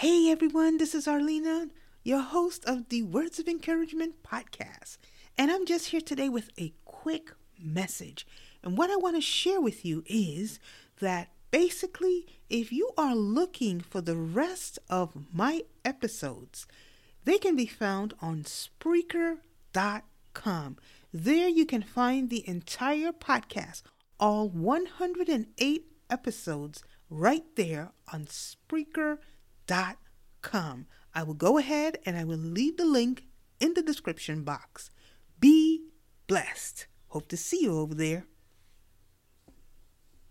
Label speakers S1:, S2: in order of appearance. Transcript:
S1: Hey everyone, this is Arlena, your host of the Words of Encouragement podcast. And I'm just here today with a quick message. And what I want to share with you is that basically, if you are looking for the rest of my episodes, they can be found on Spreaker.com. There you can find the entire podcast, all 108 episodes, right there on Spreaker.com com. I will go ahead and I will leave the link in the description box. Be blessed. Hope to see you over there.